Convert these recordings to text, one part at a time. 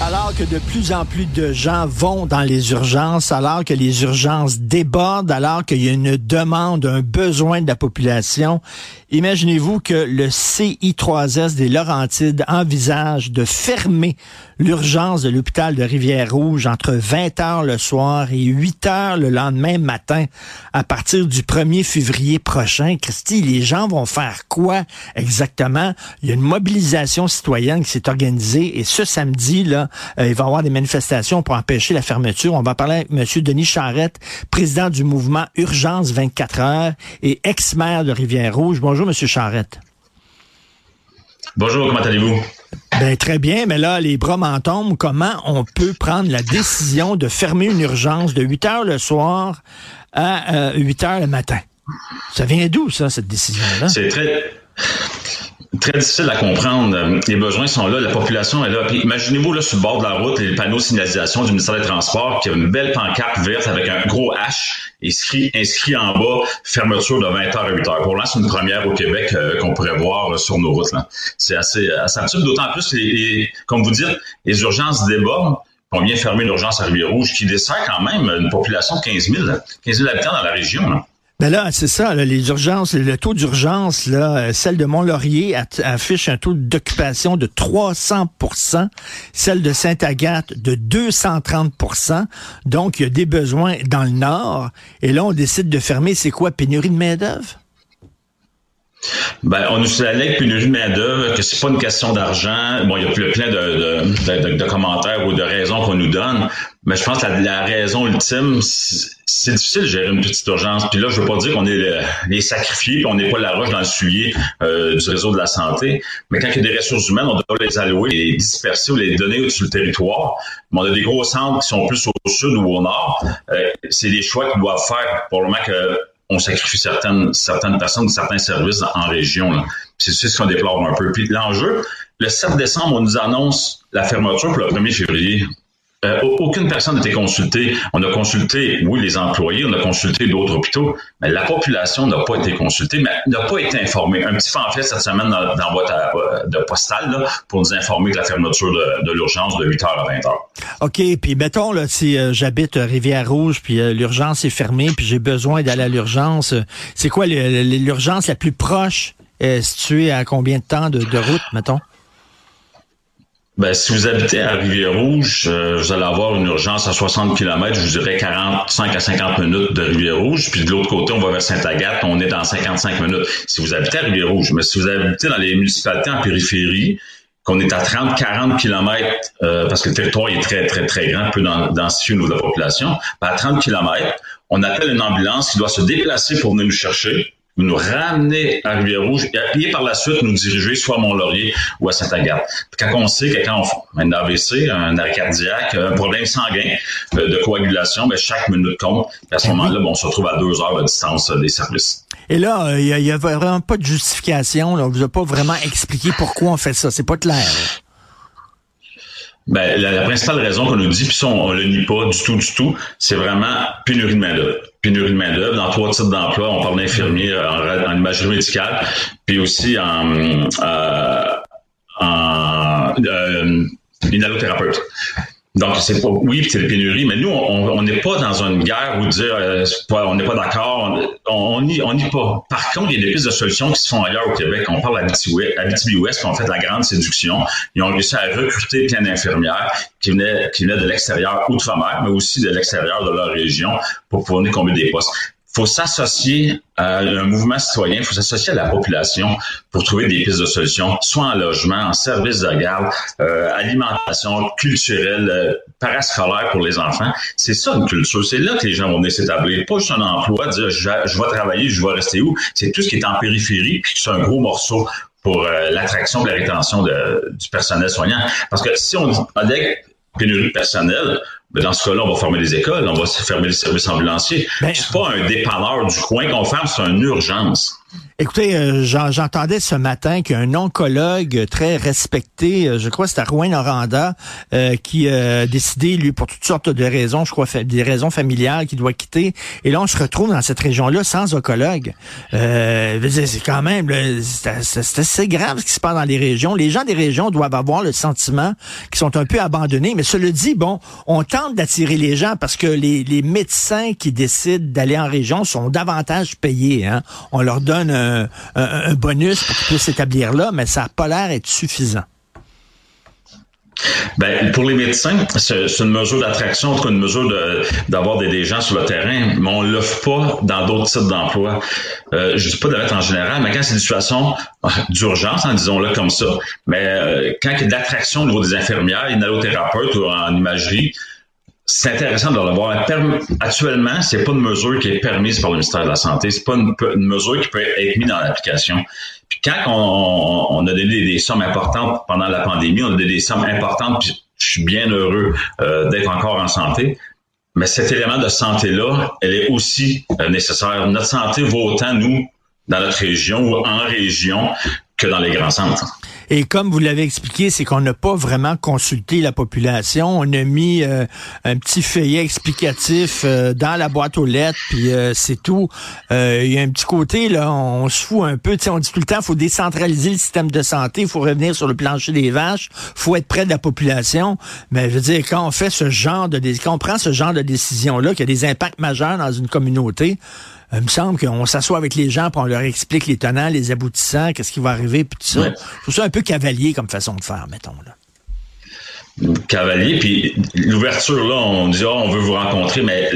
Alors que de plus en plus de gens vont dans les urgences, alors que les urgences débordent, alors qu'il y a une demande, un besoin de la population, imaginez-vous que le CI3S des Laurentides envisage de fermer l'urgence de l'hôpital de Rivière-Rouge entre 20 heures le soir et 8 heures le lendemain matin à partir du 1er février prochain. Christy, les gens vont faire quoi exactement? Il y a une mobilisation citoyenne qui s'est organisée et ce samedi, là, euh, il va y avoir des manifestations pour empêcher la fermeture. On va parler avec M. Denis Charrette, président du mouvement Urgence 24 heures et ex-maire de Rivière-Rouge. Bonjour, M. Charrette. Bonjour, comment allez-vous? Ben, très bien, mais là, les bras m'en tombent. Comment on peut prendre la décision de fermer une urgence de 8 heures le soir à 8 euh, heures le matin? Ça vient d'où, ça, cette décision-là? C'est très très difficile à comprendre. Les besoins sont là, la population est là. imaginez-vous là sur le bord de la route les panneaux de signalisation du ministère des Transports qui a une belle pancarte verte avec un gros H inscrit, inscrit en bas fermeture de 20h à 8h. Pour l'instant, c'est une première au Québec euh, qu'on pourrait voir euh, sur nos routes. C'est assez, assez absurde, d'autant plus les, comme vous dites, les urgences débordent. On vient fermer l'urgence à Rivière-Rouge qui dessert quand même une population de 15 000, 15 000 habitants dans la région. Ben là, c'est ça, les urgences, le taux d'urgence, là, euh, celle de Mont-Laurier affiche un taux d'occupation de 300% celle de Sainte-Agathe de 230% Donc, il y a des besoins dans le Nord. Et là, on décide de fermer, c'est quoi, pénurie de main-d'œuvre? Ben, on nous allègue pénurie de main-d'œuvre, que c'est pas une question d'argent. Bon, il y a plein de, de, de, commentaires ou de raisons qu'on nous donne, mais je pense que la, raison ultime, c'est difficile de gérer une petite urgence. Puis là, je veux pas dire qu'on est les sacrifiés, puis on n'est pas la roche dans le soulier euh, du réseau de la santé, mais quand il y a des ressources humaines, on doit les allouer, les disperser ou les donner sur le territoire. Mais on a des gros centres qui sont plus au sud ou au nord. Euh, c'est des choix qu'ils doivent faire. pour le moment que on sacrifie certaines, certaines personnes, certains services en région. C'est ce qu'on déplore un peu. Puis l'enjeu, le 7 décembre, on nous annonce la fermeture pour le 1er février. Euh, aucune personne n'a été consultée. On a consulté, oui, les employés, on a consulté d'autres hôpitaux, mais la population n'a pas été consultée, mais n'a pas été informée. Un petit pamphlet cette semaine dans, dans votre euh, de postale là, pour nous informer de la fermeture de, l'urgence de 8h à 20h. OK, puis mettons, là, si euh, j'habite Rivière-Rouge, puis l'urgence est fermée, puis j'ai besoin d'aller à l'urgence, c'est quoi l'urgence la plus proche située à combien de temps de, route, mettons? Ben, si vous habitez à Rivière-Rouge, euh, vous allez avoir une urgence à 60 km, je vous dirais 45 à 50 minutes de Rivière-Rouge. Puis de l'autre côté, on va vers Sainte-Agathe, on est dans 55 minutes. Si vous habitez à Rivière-Rouge, mais si vous habitez dans les municipalités en périphérie, qu'on est à 30-40 km, euh, parce que le territoire est très, très, très grand, peu densifié au niveau de la population, ben à 30 km, on appelle une ambulance qui doit se déplacer pour venir nous chercher nous ramener à Rivière-Rouge et par la suite nous diriger soit à Mont-Laurier ou à Saint-Agathe. Quand on sait que quand on fait un AVC, un arrêt cardiaque, un problème sanguin euh, de coagulation, ben chaque minute compte. à ce moment-là, bon, on se retrouve à deux heures de distance euh, des services. Et là, euh, il n'y a, vraiment pas de justification. Là. On vous a pas vraiment expliqué pourquoi on fait ça. C'est pas clair. Ben, la, principale raison qu'on nous dit, puis ça, on, ne le nie pas du tout, du tout, c'est vraiment pénurie de main-d'œuvre. Pénurie de main-d'œuvre dans trois types d'emplois. On parle d'infirmiers en, en, imagerie médicale, puis aussi en, euh, en euh, inhalothérapeute. Donc, c'est pas, oui, c'est la pénurie, mais nous, on n'est pas dans une guerre où dire, euh, on n'est pas d'accord, on n'y on, on pas. Par contre, il y a des pistes de solutions qui se font ailleurs au Québec. On parle à Abitibi-Ouest, qui ont fait la grande séduction. Ils ont réussi à recruter plein d'infirmières qui venaient, qui venaient de l'extérieur, outre-mer, mais aussi de l'extérieur de leur région pour pouvoir combler des postes faut s'associer à un mouvement citoyen, faut s'associer à la population pour trouver des pistes de solutions, soit en logement, en service de garde, euh, alimentation culturelle, euh, parascolaire pour les enfants. C'est ça une culture. C'est là que les gens vont venir s'établir. Pas juste un emploi, dire je, vais travailler, je vais rester où. C'est tout ce qui est en périphérie, puis c'est un gros morceau pour euh, l'attraction et la rétention du personnel soignant. Parce que si on a des pénuries de personnel, mais dans ce cas-là, on va fermer les écoles, on va fermer les services ambulanciers. Ben, c'est pas un dépanneur du coin qu'on ferme, c'est une urgence. Écoutez, euh, j'entendais ce matin qu'un oncologue très respecté, euh, je crois que c'était Rouen Noranda, euh, qui a décidé, lui, pour toutes sortes de raisons, je crois, des raisons familiales, qu'il doit quitter. Et là, on se retrouve dans cette région-là sans oncologue. c'est quand même, c'est assez grave ce qui se passe dans les régions. Les gens des régions doivent avoir le sentiment qu'ils sont un peu abandonnés. Mais cela dit, bon, on tente d'attirer les gens parce que les, les médecins qui décident d'aller en région sont davantage payés. Hein. On leur donne un, bonus pour qu'ils puissent s'établir là, mais ça n'a pas l'air d'être suffisant. Ben, pour les médecins, c'est une mesure d'attraction, une mesure d'avoir des, gens sur le terrain, mais on ne l'offre pas dans d'autres types d'emplois. Euh, je ne dis pas de l'être en général, mais quand c'est une situation d'urgence, hein, disons-le comme ça, mais euh, quand il y a de l'attraction au niveau des infirmières, une allothérapeute ou en imagerie, c'est intéressant de le voir. Actuellement, c'est pas une mesure qui est permise par le ministère de la Santé. C'est pas une, mesure qui peut être mise dans l'application. Puis quand on, a donné des, sommes importantes pendant la pandémie, on a donné des sommes importantes, puis je suis bien heureux euh, d'être encore en santé. Mais cet élément de santé-là, elle est aussi euh, nécessaire. Notre santé vaut autant, nous, dans notre région ou en région, que dans les grands centres. Et comme vous l'avez expliqué, c'est qu'on n'a pas vraiment consulté la population. On a mis euh, un petit feuillet explicatif euh, dans la boîte aux lettres, puis euh, c'est tout. Il y a un petit côté, là, on, se fout un peu. On dit tout le temps, faut décentraliser le système de santé, il faut revenir sur le plancher des vaches, faut être près de la population. Mais je veux dire, quand on fait ce genre de... Quand on prend ce genre de décision-là, qui a des impacts majeurs dans une communauté, il me semble qu'on s'assoit avec les gens, pour on leur explique les tenants, les aboutissants, qu'est-ce qui va arriver, puis tout ça. Je trouve ça un peu cavalier comme façon de faire, mettons. Là. Cavalier, puis l'ouverture, là, on dit, oh, on veut vous rencontrer, mais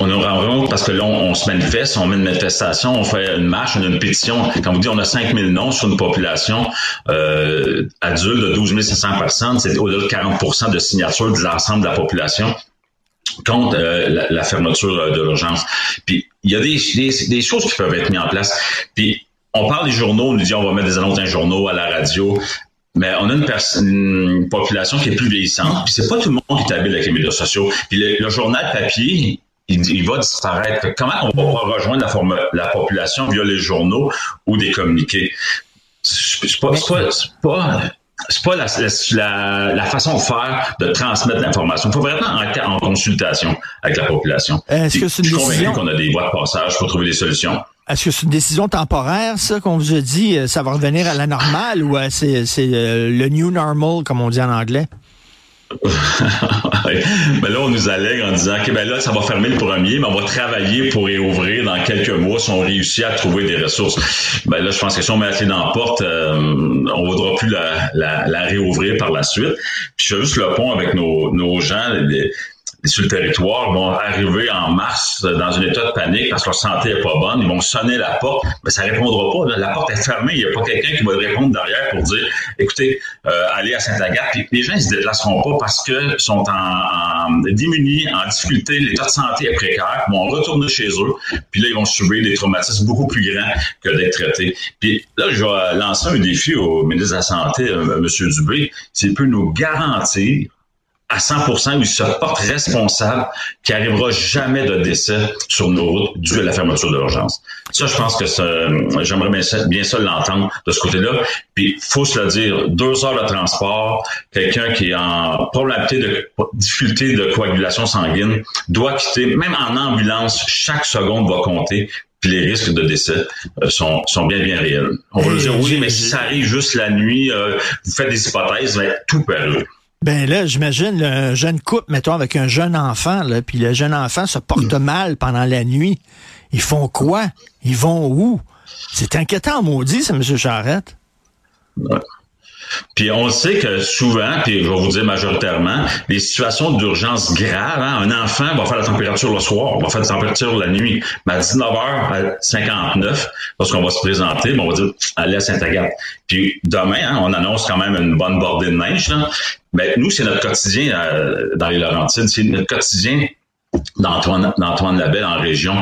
on nous rencontre parce que là, on, se manifeste, on met une manifestation, on fait une marche, on a une pétition. Quand vous dites on a 5000 noms sur une population euh, adulte de 12 500 personnes, c'est au-delà de 40% de signatures de l'ensemble de la population contre euh, la, fermeture euh, de l'urgence. Puis il y a des, des, choses qui peuvent être mises en place. Puis on parle des journaux, on nous dit on va mettre des annonces dans les journaux, à la radio. Mais on a une, une population qui est plus vieillissante. Puis c'est pas tout le monde qui est habile avec les médias sociaux. Puis le, journal papier, il, va disparaître. Comment on va rejoindre la, la population via les journaux ou des communiqués? C'est pas, pas c'est pas la, la, façon de faire de transmettre l'information. Il faut vraiment être en consultation avec la population. Est-ce que c'est une je suis qu'on a des voies de passage pour trouver des solutions. Est-ce que c'est une décision temporaire, ça, qu'on vous a dit, euh, ça va revenir à la normale ou euh, c'est, euh, le new normal, comme on dit en anglais? mais là, on nous allègue en disant que ben là, ça va fermer le premier, mais on va travailler pour réouvrir dans quelques mois si on réussit à trouver des ressources. Ben là, je pense que si on met la clé dans la porte, euh, on ne voudra plus la, la, réouvrir par la suite. Puis je fais juste le pont avec nos, nos gens, sur le territoire vont arriver en mars dans un état de panique parce que leur santé est pas bonne. Ils vont sonner la porte, mais ça répondra pas. La porte est fermée. Il n'y a pas quelqu'un qui va répondre derrière pour dire, écoutez, euh, allez à Saint-Agathe. Puis les gens ils se déplaceront pas parce que sont en, en démunis, en difficulté. L'état de santé est précaire. Ils vont retourner chez eux. Puis là, ils vont subir des traumatismes beaucoup plus grands que d'être traités. Puis là, je vais lancer un défi au ministre de la Santé, euh, M. Dubé, s'il peut nous garantir à 100% où il se porte responsable qu'il n'arrivera jamais de décès sur nos routes dû à la fermeture de l'urgence. Ça, je pense que j'aimerais bien ça, bien ça l'entendre de ce côté-là. Puis, faut se le dire, deux heures de transport, quelqu'un qui est en probabilité de difficulté de coagulation sanguine doit quitter, même en ambulance, chaque seconde va compter puis les risques de décès euh, sont, sont bien, bien réels. On va le dire, oui, mais si ça arrive juste la nuit, euh, vous faites des hypothèses, mais tout peut arriver. Ben là, j'imagine un jeune couple, mettons, avec un jeune enfant, là, puis le jeune enfant se porte hmm. mal pendant la nuit. Ils font quoi? Ils vont où? C'est inquiétant, maudit, ça, M. Charrette. Puis on sait que souvent, puis je vais vous dire majoritairement, les situations d'urgence graves, hein, un enfant va faire la température le soir, va faire la température la nuit, mais à 19h59, lorsqu'on va se présenter, on va dire allez à Saint-Agathe. Puis demain, hein, on annonce quand même une bonne bordée de neige. Mais nous, c'est notre quotidien euh, dans les Laurentides, c'est notre quotidien d'Antoine, d'Antoine Labelle en région.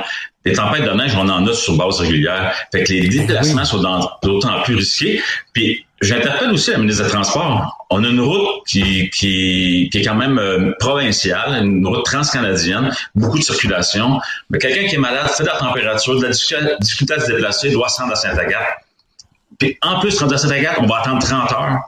Les tempêtes de neige, on en a sur base régulière. Fait que les déplacements sont d'autant plus risqués. Puis j'interpelle aussi la ministre des Transports. On a une route qui, qui, qui est quand même euh, provinciale, une route transcanadienne, beaucoup de circulation. Mais quelqu'un qui est malade, fait de la température, de la difficulté à se déplacer, doit se rendre à Saint-Agathe. Puis en plus, quand à Saint-Agathe, on va attendre 30 heures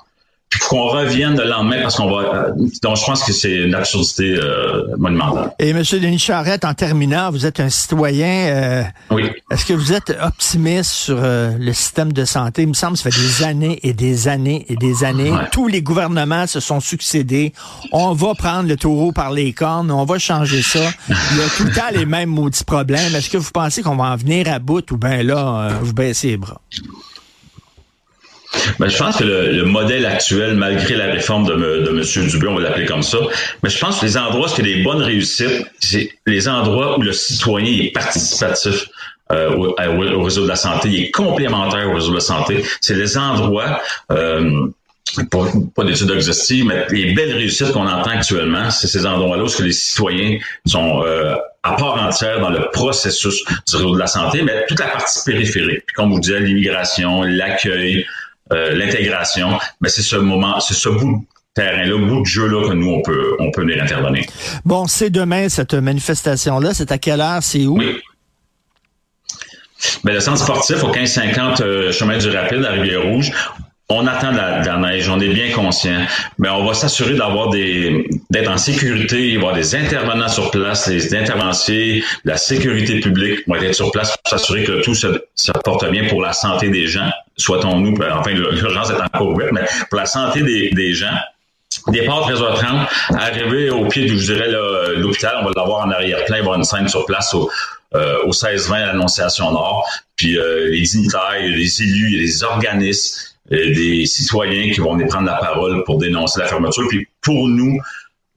qu'on revienne le lendemain parce qu'on va. Euh, donc, je pense que c'est une absurdité euh, monumentale. Et M. Denis Charette, en terminant, vous êtes un citoyen. Euh, oui. Est-ce que vous êtes optimiste sur le système de santé? Il me semble que ça fait des années et des années et des années. Tous les gouvernements se sont succédés. On va prendre le taureau par les cornes. On va changer ça. Il y a tout le temps les mêmes maudits problèmes. Est-ce que vous pensez qu'on va en venir à bout ou bien là, vous baissez les bras? Ben, je pense que le, modèle actuel, malgré la réforme de, de M. Dubé, on va l'appeler comme ça, mais je pense que les endroits où il y a des bonnes réussites, c'est les endroits où le citoyen est participatif. Euh, au, réseau de la santé, il est complémentaire au réseau de la santé. C'est les endroits, euh, pas, pas d'études exhaustives, mais les belles réussites qu'on entend actuellement, c'est ces endroits-là où les citoyens sont euh, à part entière dans le processus du réseau de la santé, mais toute la partie périphérique. Puis comme vous disiez, l'immigration, l'accueil, euh, l'intégration, mais c'est ce moment, c'est ce bout de terrain-là, bout de jeu-là que nous, on peut, on peut venir intervenir. Bon, c'est demain, cette manifestation-là. C'est à quelle heure? C'est où? Oui. Ben, le centre sportif au 1550 euh, chemin du Rapide à Rivière-Rouge. On attend de la, neige, on est bien conscient, mais on va s'assurer d'avoir des d'être en sécurité, avoir des intervenants sur place, les intervenciers, la sécurité publique vont être sur place pour s'assurer que tout se, porte bien pour la santé des gens. Souhaitons-nous, ben, enfin l'urgence est encore ouverte, mais pour la santé des, des gens. Départ 13h30, arriver au pied, je dirais, l'hôpital, on va l'avoir en arrière-plan, il va y avoir une scène sur place au, euh, au 16-20 à l'Annonciation Nord. Puis euh, les dignitaires, les élus, les organismes, des citoyens qui vont venir prendre la parole pour dénoncer la fermeture. Puis pour nous,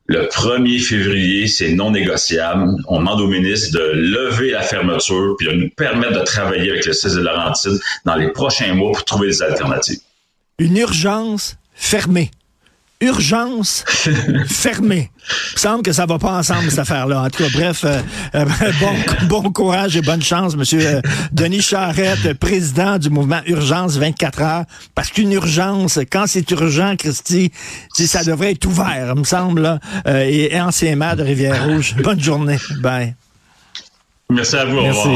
le 1er février, c'est non négociable. On demande au ministre de lever la fermeture puis de nous permettre de travailler avec le CES de Laurentide dans les prochains mois pour trouver des alternatives. Une urgence fermée urgence fermée. Il semble que ça va pas ensemble, cette affaire-là. En tout cas, bref, euh, euh, bon, bon courage et bonne chance, Monsieur euh, Denis Charette, président du mouvement Urgence 24 heures. Parce qu'une urgence, quand c'est urgent, Christy, ça devrait être ouvert, me semble, et, et ancien maire de Rivière-Rouge. Bonne journée. Bye. Merci à vous. Merci.